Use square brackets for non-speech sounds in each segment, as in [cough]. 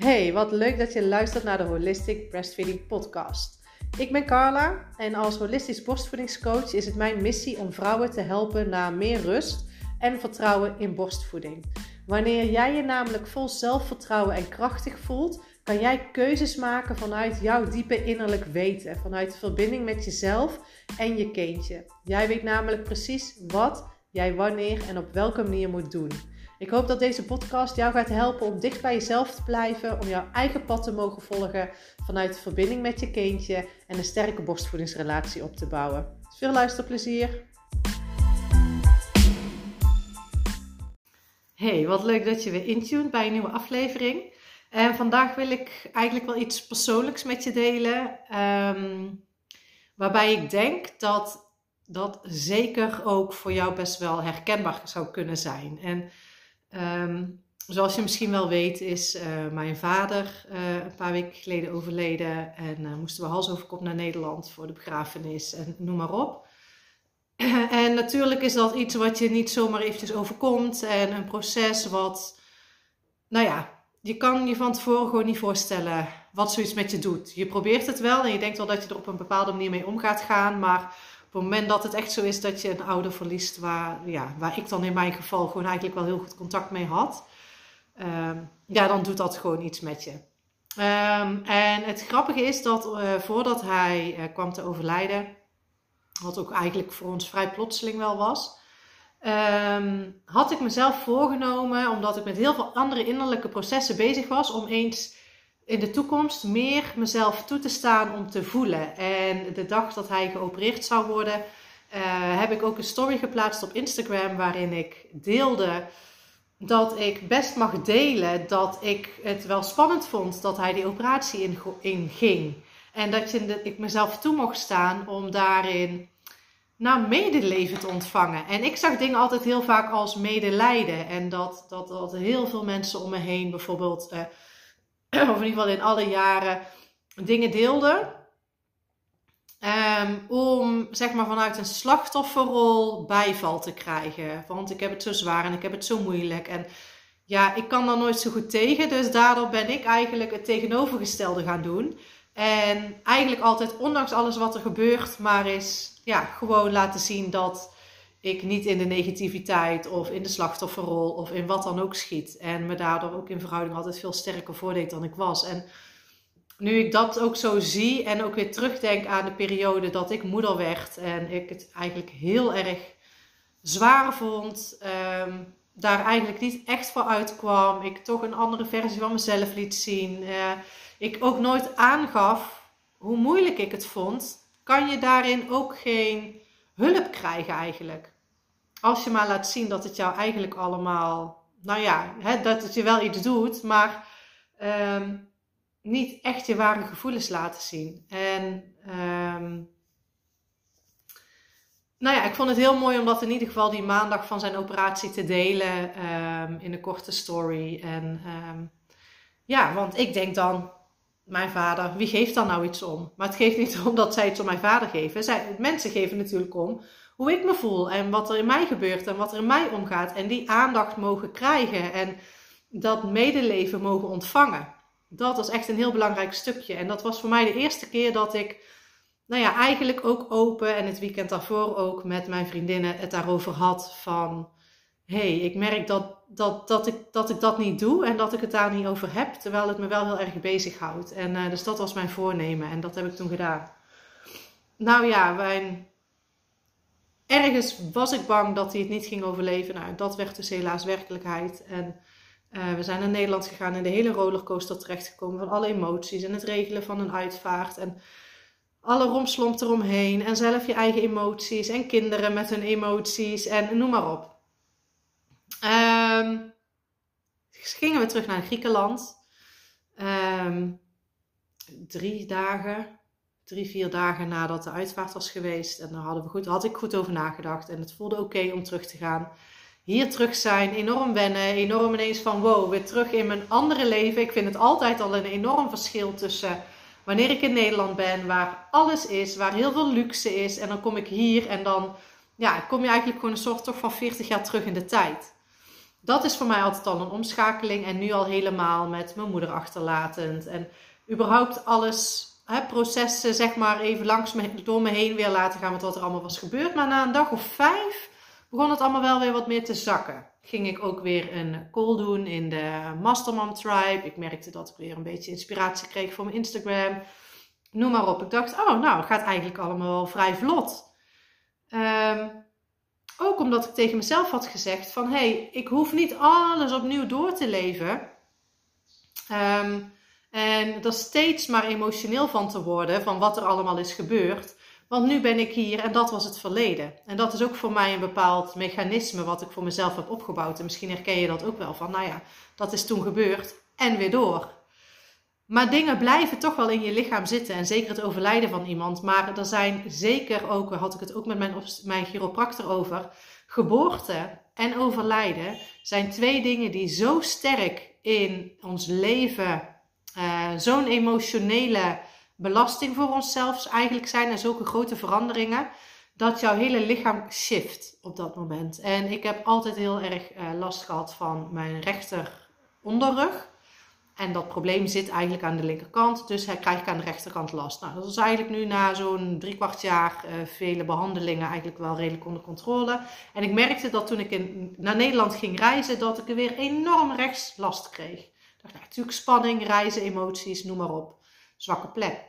Hey, wat leuk dat je luistert naar de Holistic Breastfeeding Podcast. Ik ben Carla en als holistisch borstvoedingscoach is het mijn missie om vrouwen te helpen naar meer rust en vertrouwen in borstvoeding. Wanneer jij je namelijk vol zelfvertrouwen en krachtig voelt, kan jij keuzes maken vanuit jouw diepe innerlijk weten, vanuit de verbinding met jezelf en je kindje. Jij weet namelijk precies wat jij wanneer en op welke manier moet doen. Ik hoop dat deze podcast jou gaat helpen om dicht bij jezelf te blijven, om jouw eigen pad te mogen volgen vanuit de verbinding met je kindje en een sterke borstvoedingsrelatie op te bouwen. Veel luisterplezier! Hey, wat leuk dat je weer intuned bij een nieuwe aflevering. En vandaag wil ik eigenlijk wel iets persoonlijks met je delen, um, waarbij ik denk dat dat zeker ook voor jou best wel herkenbaar zou kunnen zijn. En Ehm, zoals je misschien wel weet, is uh, mijn vader uh, een paar weken geleden overleden. En uh, moesten we hals over kop naar Nederland voor de begrafenis en noem maar op. [clears throat] en natuurlijk is dat iets wat je niet zomaar eventjes overkomt. En een proces wat, nou ja, je kan je van tevoren gewoon niet voorstellen wat zoiets met je doet. Je probeert het wel en je denkt wel dat je er op een bepaalde manier mee om gaat gaan. Maar op het moment dat het echt zo is dat je een ouder verliest, waar, ja, waar ik dan in mijn geval gewoon eigenlijk wel heel goed contact mee had, ehm, ja, dan doet dat gewoon iets met je. Ehm, en het grappige is dat uh, voordat hij uh, kwam te overlijden, wat ook eigenlijk voor ons vrij plotseling wel was, um, had ik mezelf voorgenomen, omdat ik met heel veel andere innerlijke processen bezig was, om eens in de toekomst meer mezelf toe te staan om te voelen. En de dag dat hij geopereerd zou worden, uh, heb ik ook een story geplaatst op Instagram waarin ik deelde dat ik best mag delen dat ik het wel spannend vond dat hij die operatie in, in ging. En dat je, ik mezelf toe mocht staan om daarin nou, medeleven te ontvangen. En ik zag dingen altijd heel vaak als medelijden. En dat, dat, dat heel veel mensen om me heen bijvoorbeeld... Uh, [clears throat] of in ieder geval in alle jaren, dingen deelde. Um, om zeg maar vanuit een slachtofferrol bijval te krijgen. Want ik heb het zo zwaar en ik heb het zo moeilijk. En ja, ik kan daar nooit zo goed tegen. Dus daardoor ben ik eigenlijk het tegenovergestelde gaan doen. En eigenlijk altijd, ondanks alles wat er gebeurt, maar is ja, gewoon laten zien dat ik niet in de negativiteit of in de slachtofferrol of in wat dan ook schiet. En me daardoor ook in verhouding altijd veel sterker voordeed dan ik was. En nu ik dat ook zo zie en ook weer terugdenk aan de periode dat ik moeder werd en ik het eigenlijk heel erg zwaar vond, um, daar eigenlijk niet echt voor uitkwam, ik toch een andere versie van mezelf liet zien, uh, ik ook nooit aangaf hoe moeilijk ik het vond, kan je daarin ook geen hulp krijgen eigenlijk. Als je maar laat zien dat het jou eigenlijk allemaal, nou ja, hè, dat het je wel iets doet, maar um, niet echt je ware gevoelens laten zien. En um, nou ja, ik vond het heel mooi om dat in ieder geval die maandag van zijn operatie te delen um, in een korte story. En ja, want ik denk dan, mijn vader, wie geeft dan nou iets om? Maar het geeft niet [laughs] om dat zij iets om mijn vader geven. Zij, mensen geven natuurlijk om hoe ik me voel en wat er in mij gebeurt en wat er in mij omgaat. En die aandacht mogen krijgen en dat medeleven mogen ontvangen. Dat was echt een heel belangrijk stukje. En dat was voor mij de eerste keer dat ik, nou ja, eigenlijk ook open en het weekend daarvoor ook met mijn vriendinnen het daarover had van hey, ik merk dat, dat, dat, ik, dat ik dat niet doe en dat ik het daar niet over heb, terwijl het me wel heel erg bezighoudt. En uh, dus dat was mijn voornemen en dat heb ik toen gedaan. Nou ja, mijn... ergens was ik bang dat hij het niet ging overleven. Nou, dat werd dus helaas werkelijkheid. En uh, we zijn naar Nederland gegaan en de hele rollercoaster terechtgekomen van alle emoties en het regelen van een uitvaart en alle romslomp eromheen en zelf je eigen emoties en kinderen met hun emoties en noem maar op. Um, gingen we terug naar Griekenland. Um, drie dagen, drie, vier dagen nadat de uitvaart was geweest. En daar hadden we goed, had ik goed over nagedacht. En het voelde oké om terug te gaan. Hier terug zijn, enorm wennen. Enorm ineens van wow, weer terug in mijn andere leven. Ik vind het altijd al een enorm verschil tussen wanneer ik in Nederland ben, waar alles is, waar heel veel luxe is. En dan kom ik hier en dan ja, kom je eigenlijk gewoon een soort toch van 40 jaar terug in de tijd. Dat is voor mij altijd al een omschakeling. En nu al helemaal met mijn moeder achterlatend. En überhaupt alles, hè, processen, zeg maar, even langs me, door me heen weer laten gaan met wat er allemaal was gebeurd. Maar na een dag of vijf begon het allemaal wel weer wat meer te zakken. Ging ik ook weer een call doen in de Mastermom Tribe. Ik merkte dat ik weer een beetje inspiratie kreeg voor mijn Instagram. Noem maar op. Ik dacht, oh, nou, het gaat eigenlijk allemaal wel vrij vlot. Um, ook omdat ik tegen mezelf had gezegd van, hé, hey, ik hoef niet alles opnieuw door te leven. Um, en er steeds maar emotioneel van te worden, van wat er allemaal is gebeurd. Want nu ben ik hier en dat was het verleden. En dat is ook voor mij een bepaald mechanisme wat ik voor mezelf heb opgebouwd. En misschien herken je dat ook wel van, nou ja, dat is toen gebeurd en weer door. Maar dingen blijven toch wel in je lichaam zitten. En zeker het overlijden van iemand. Maar er zijn zeker ook, had ik het ook met mijn, mijn chiropractor over. Geboorte en overlijden zijn twee dingen die zo sterk in ons leven, uh, zo'n emotionele belasting voor onszelf eigenlijk zijn. En zulke grote veranderingen. Dat jouw hele lichaam shift op dat moment. En ik heb altijd heel erg uh, last gehad van mijn rechter onderrug. En dat probleem zit eigenlijk aan de linkerkant, dus hij krijgt aan de rechterkant last. Nou, dat is eigenlijk nu na zo'n drie kwart jaar uh, vele behandelingen eigenlijk wel redelijk onder controle. En ik merkte dat toen ik in, naar Nederland ging reizen, dat ik er weer enorm rechts last kreeg. Dacht, nou, natuurlijk spanning, reizen, emoties, noem maar op. Zwakke plek.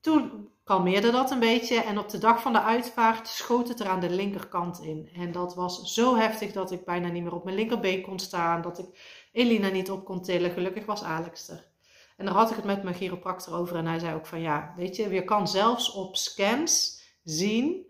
Toen kalmeerde dat een beetje en op de dag van de uitvaart schoot het er aan de linkerkant in. En dat was zo heftig dat ik bijna niet meer op mijn linkerbeen kon staan, dat ik Elina niet op kon tillen. Gelukkig was Alex er. En daar had ik het met mijn chiropractor over en hij zei ook van ja, weet je, je kan zelfs op scans zien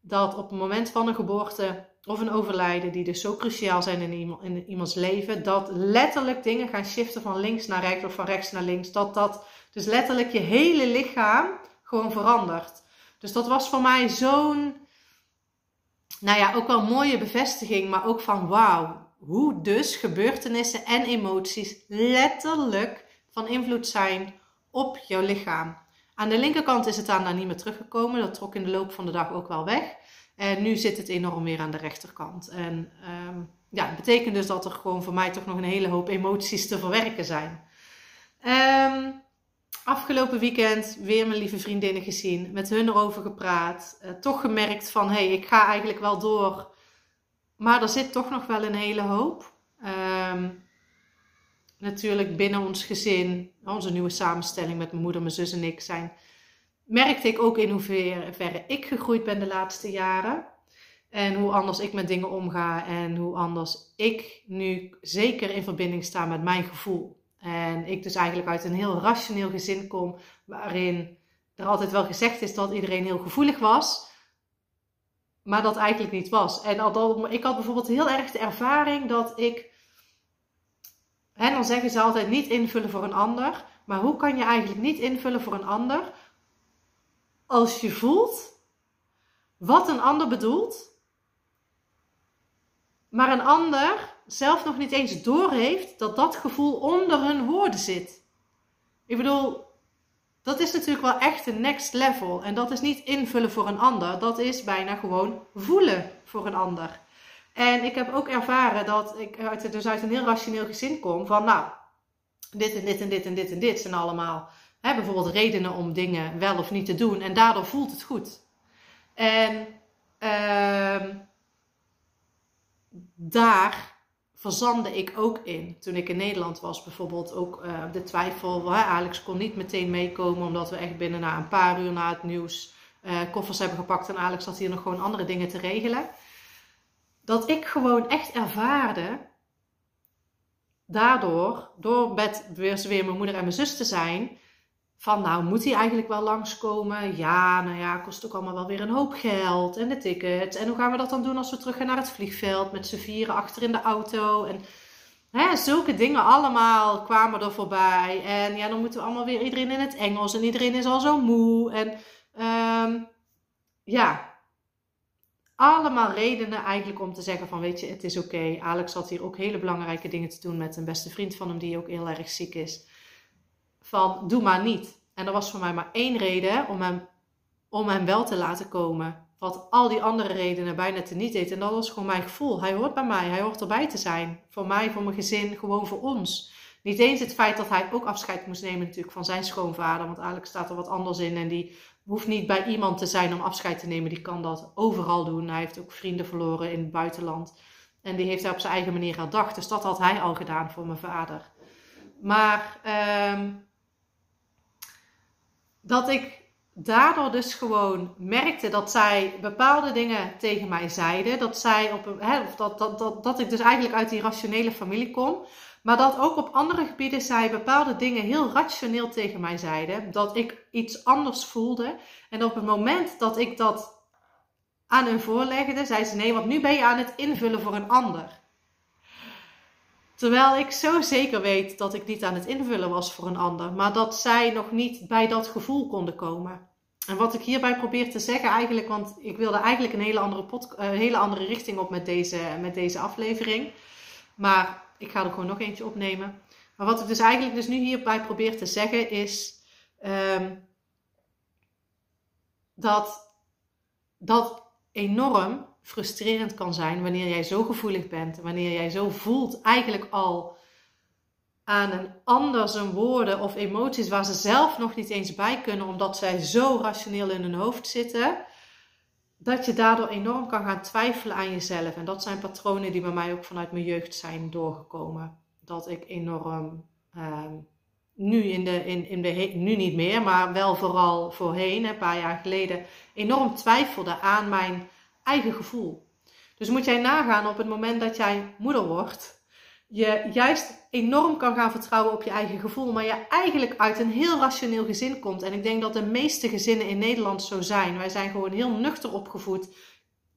dat op het moment van een geboorte of een overlijden, die dus zo cruciaal zijn in, in iemands leven, dat letterlijk dingen gaan shiften van links naar rechts of van rechts naar links. Dat dat dus letterlijk je hele lichaam gewoon verandert. Dus dat was voor mij zo'n, nou ja, ook wel mooie bevestiging, maar ook van wauw, hoe dus gebeurtenissen en emoties letterlijk van invloed zijn op jouw lichaam. Aan de linkerkant is het daarna niet meer teruggekomen. Dat trok in de loop van de dag ook wel weg. En nu zit het enorm meer aan de rechterkant. En um, ja, het betekent dus dat er gewoon voor mij toch nog een hele hoop emoties te verwerken zijn. Um, afgelopen weekend weer mijn lieve vriendinnen gezien, met hun erover gepraat. Uh, toch gemerkt van, hé, hey, ik ga eigenlijk wel door maar er zit toch nog wel een hele hoop. Um, natuurlijk binnen ons gezin, onze nieuwe samenstelling met mijn moeder, mijn zus en ik zijn, merkte ik ook in hoeverre ik gegroeid ben de laatste jaren. En hoe anders ik met dingen omga en hoe anders ik nu zeker in verbinding sta met mijn gevoel. En ik dus eigenlijk uit een heel rationeel gezin kom, waarin er altijd wel gezegd is dat iedereen heel gevoelig was maar dat eigenlijk niet was. En ik had bijvoorbeeld heel erg de ervaring dat ik, hè, dan zeggen ze altijd niet invullen voor een ander, maar hoe kan je eigenlijk niet invullen voor een ander als je voelt wat een ander bedoelt, maar een ander zelf nog niet eens doorheeft dat dat gevoel onder hun woorden zit. Ik bedoel, dat is natuurlijk wel echt een next level. En dat is niet invullen voor een ander. Dat is bijna gewoon voelen voor een ander. En ik heb ook ervaren dat ik uit, dus uit een heel rationeel gezin kom. Van nou, dit en dit en dit en dit en dit zijn allemaal hè, bijvoorbeeld redenen om dingen wel of niet te doen. En daardoor voelt het goed. En uh, daar verzandde ik ook in. Toen ik in Nederland was, bijvoorbeeld ook uh, de twijfel. Hè, Alex kon niet meteen meekomen, omdat we echt binnen na een paar uur na het nieuws uh, koffers hebben gepakt. En Alex had hier nog gewoon andere dingen te regelen. Dat ik gewoon echt ervaarde, daardoor, door met weer, weer mijn moeder en mijn zus te zijn, van nou moet hij eigenlijk wel langskomen? Ja, nou ja, kost ook allemaal wel weer een hoop geld en de tickets. En hoe gaan we dat dan doen als we terug gaan naar het vliegveld met z'n vieren achter in de auto? En hè, zulke dingen allemaal kwamen er voorbij. En ja, dan moeten we allemaal weer iedereen in het Engels en iedereen is al zo moe. En um, ja, allemaal redenen eigenlijk om te zeggen van weet je, het is oké. Alex had hier ook hele belangrijke dingen te doen met een beste vriend van hem die ook heel erg ziek is van doe maar niet. En er was voor mij maar één reden om hem, om hem wel te laten komen. wat al die andere redenen bijna te niet deed. En dat was gewoon mijn gevoel. Hij hoort bij mij, hij hoort erbij te zijn. Voor mij, voor mijn gezin, gewoon voor ons. Niet eens het feit dat hij ook afscheid moest nemen natuurlijk van zijn schoonvader. Want eigenlijk staat er wat anders in. En die hoeft niet bij iemand te zijn om afscheid te nemen. Die kan dat overal doen. Hij heeft ook vrienden verloren in het buitenland. En die heeft hij op zijn eigen manier herdacht. Dus dat had hij al gedaan voor mijn vader. Maar uh, dat ik daardoor dus gewoon merkte dat zij bepaalde dingen tegen mij zeiden. Dat, zij op een, hè, dat, dat, dat, dat ik dus eigenlijk uit die rationele familie kom. Maar dat ook op andere gebieden zij bepaalde dingen heel rationeel tegen mij zeiden. Dat ik iets anders voelde. En op het moment dat ik dat aan hun voorlegde, zei ze nee, want nu ben je aan het invullen voor een ander. Terwijl ik zo zeker weet dat ik niet aan het invullen was voor een ander, maar dat zij nog niet bij dat gevoel konden komen. En wat ik hierbij probeer te zeggen eigenlijk, want ik wilde eigenlijk een hele andere, pod, een hele andere richting op met deze, met deze aflevering. Maar ik ga er gewoon nog eentje opnemen. Maar wat ik dus eigenlijk dus nu hierbij probeer te zeggen is um, dat dat enorm frustrerend kan zijn wanneer jij zo gevoelig bent, wanneer jij zo voelt eigenlijk al aan een ander zijn woorden of emoties waar ze zelf nog niet eens bij kunnen, omdat zij zo rationeel in hun hoofd zitten, dat je daardoor enorm kan gaan twijfelen aan jezelf. En dat zijn patronen die bij mij ook vanuit mijn jeugd zijn doorgekomen. Dat ik enorm, ehm, nu, in de, in, in de, nu niet meer, maar wel vooral voorheen, een paar jaar geleden, enorm twijfelde aan mijn eigen gevoel. Dus moet jij nagaan op het moment dat jij moeder wordt, je juist enorm kan gaan vertrouwen op je eigen gevoel, maar je eigenlijk uit een heel rationeel gezin komt. En ik denk dat de meeste gezinnen in Nederland zo zijn. Wij zijn gewoon heel nuchter opgevoed.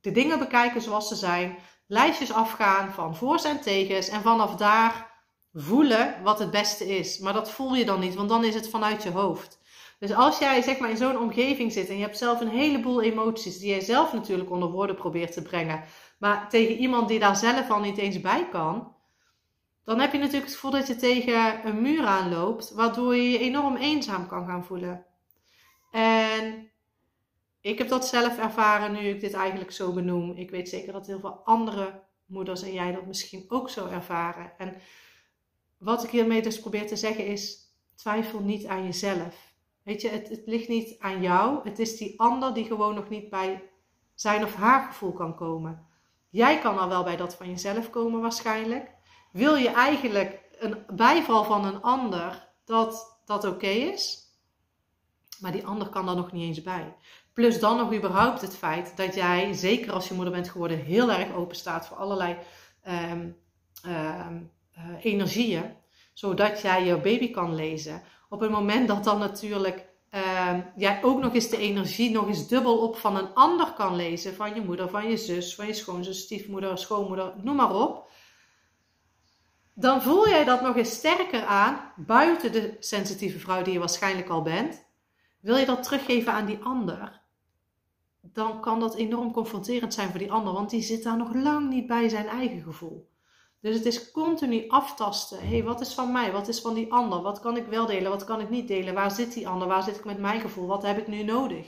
De dingen bekijken zoals ze zijn, lijstjes afgaan van voor's en tegens en vanaf daar voelen wat het beste is. Maar dat voel je dan niet, want dan is het vanuit je hoofd. Dus als jij zeg maar in zo'n omgeving zit en je hebt zelf een heleboel emoties die jij zelf natuurlijk onder woorden probeert te brengen, maar tegen iemand die daar zelf al niet eens bij kan, dan heb je natuurlijk het gevoel dat je tegen een muur aanloopt, waardoor je je enorm eenzaam kan gaan voelen. En ik heb dat zelf ervaren nu ik dit eigenlijk zo benoem. Ik weet zeker dat heel veel andere moeders en jij dat misschien ook zo ervaren. En wat ik hiermee dus probeer te zeggen is: twijfel niet aan jezelf. Weet je, het, het ligt niet aan jou. Het is die ander die gewoon nog niet bij zijn of haar gevoel kan komen. Jij kan al wel bij dat van jezelf komen waarschijnlijk. Wil je eigenlijk een bijval van een ander dat dat oké is? Maar die ander kan daar nog niet eens bij. Plus dan nog überhaupt het feit dat jij, zeker als je moeder bent geworden, heel erg open staat voor allerlei um, um, uh, energieën. Zodat jij je baby kan lezen op het moment dat dan natuurlijk uh, jij ook nog eens de energie nog eens dubbel op van een ander kan lezen, van je moeder, van je zus, van je schoonzus, stiefmoeder, schoonmoeder, noem maar op, dan voel jij dat nog eens sterker aan, buiten de sensitieve vrouw die je waarschijnlijk al bent. Wil je dat teruggeven aan die ander, dan kan dat enorm confronterend zijn voor die ander, want die zit daar nog lang niet bij zijn eigen gevoel. Dus het is continu aftasten. Hé, hey, wat is van mij? Wat is van die ander? Wat kan ik wel delen? Wat kan ik niet delen? Waar zit die ander? Waar zit ik met mijn gevoel? Wat heb ik nu nodig?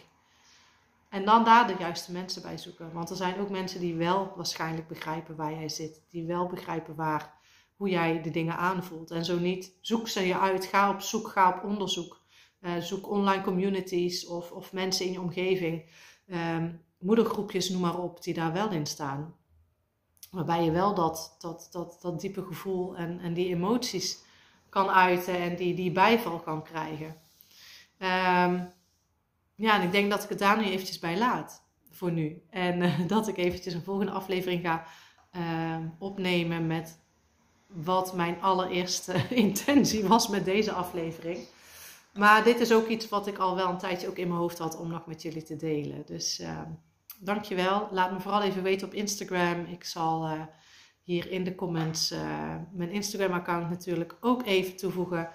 En dan daar de juiste mensen bij zoeken. Want er zijn ook mensen die wel waarschijnlijk begrijpen waar jij zit. Die wel begrijpen waar, hoe jij de dingen aanvoelt. En zo niet, zoek ze je uit. Ga op zoek, ga op onderzoek. Uh, zoek online communities of, of mensen in je omgeving. Um, moedergroepjes, noem maar op, die daar wel in staan. Waarbij je wel dat, dat, dat, dat diepe gevoel en, en die emoties kan uiten en die, die bijval kan krijgen. Um, ja, en ik denk dat ik het daar nu eventjes bij laat voor nu. En uh, [laughs] dat ik eventjes een volgende aflevering ga uh, opnemen met wat mijn allereerste [laughs] intentie was met deze aflevering. Maar dit is ook iets wat ik al wel een tijdje ook in mijn hoofd had om nog met jullie te delen. Dus uh, dankjewel. Laat me vooral even weten op Instagram. Ik zal uh, hier in de comments uh, mijn Instagram-account natuurlijk ook even toevoegen.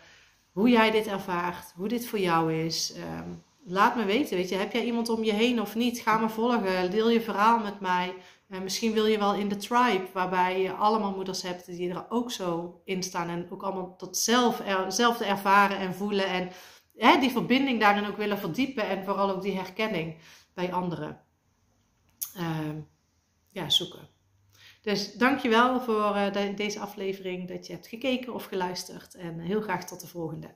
Hoe jij dit ervaart, hoe dit voor jou is. Um, laat me weten, weet je, heb jij iemand om je heen of niet? Ga me volgen, deel je verhaal met mij. En misschien wil je wel in de tribe, waarbij je allemaal moeders hebt die er ook zo in staan. En ook allemaal tot zelf zelf ervaren en voelen. En hè, die verbinding daarin ook willen verdiepen. En vooral ook die herkenning bij anderen. Ehm, ja, zoeken. Dus dankjewel voor uh, deze aflevering, dat je hebt gekeken of geluisterd. En heel graag tot de volgende.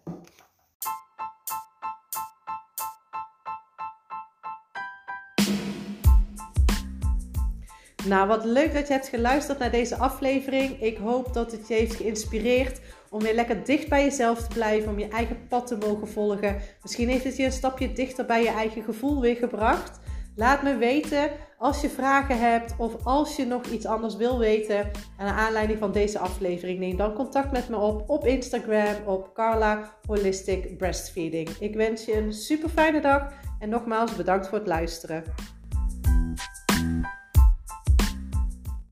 Nou, wat leuk dat je hebt geluisterd naar deze aflevering. Ik hoop dat het je heeft geïnspireerd om weer lekker dicht bij jezelf te blijven, om je eigen pad te mogen volgen. Misschien heeft het je een stapje dichter bij je eigen gevoel weer gebracht. Laat me weten als je vragen hebt of als je nog iets anders wil weten naar aanleiding van deze aflevering. Neem dan contact met me op op Instagram op Carla Holistic Breastfeeding. Ik wens je een super fijne dag en nogmaals bedankt voor het luisteren.